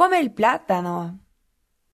come el plátano.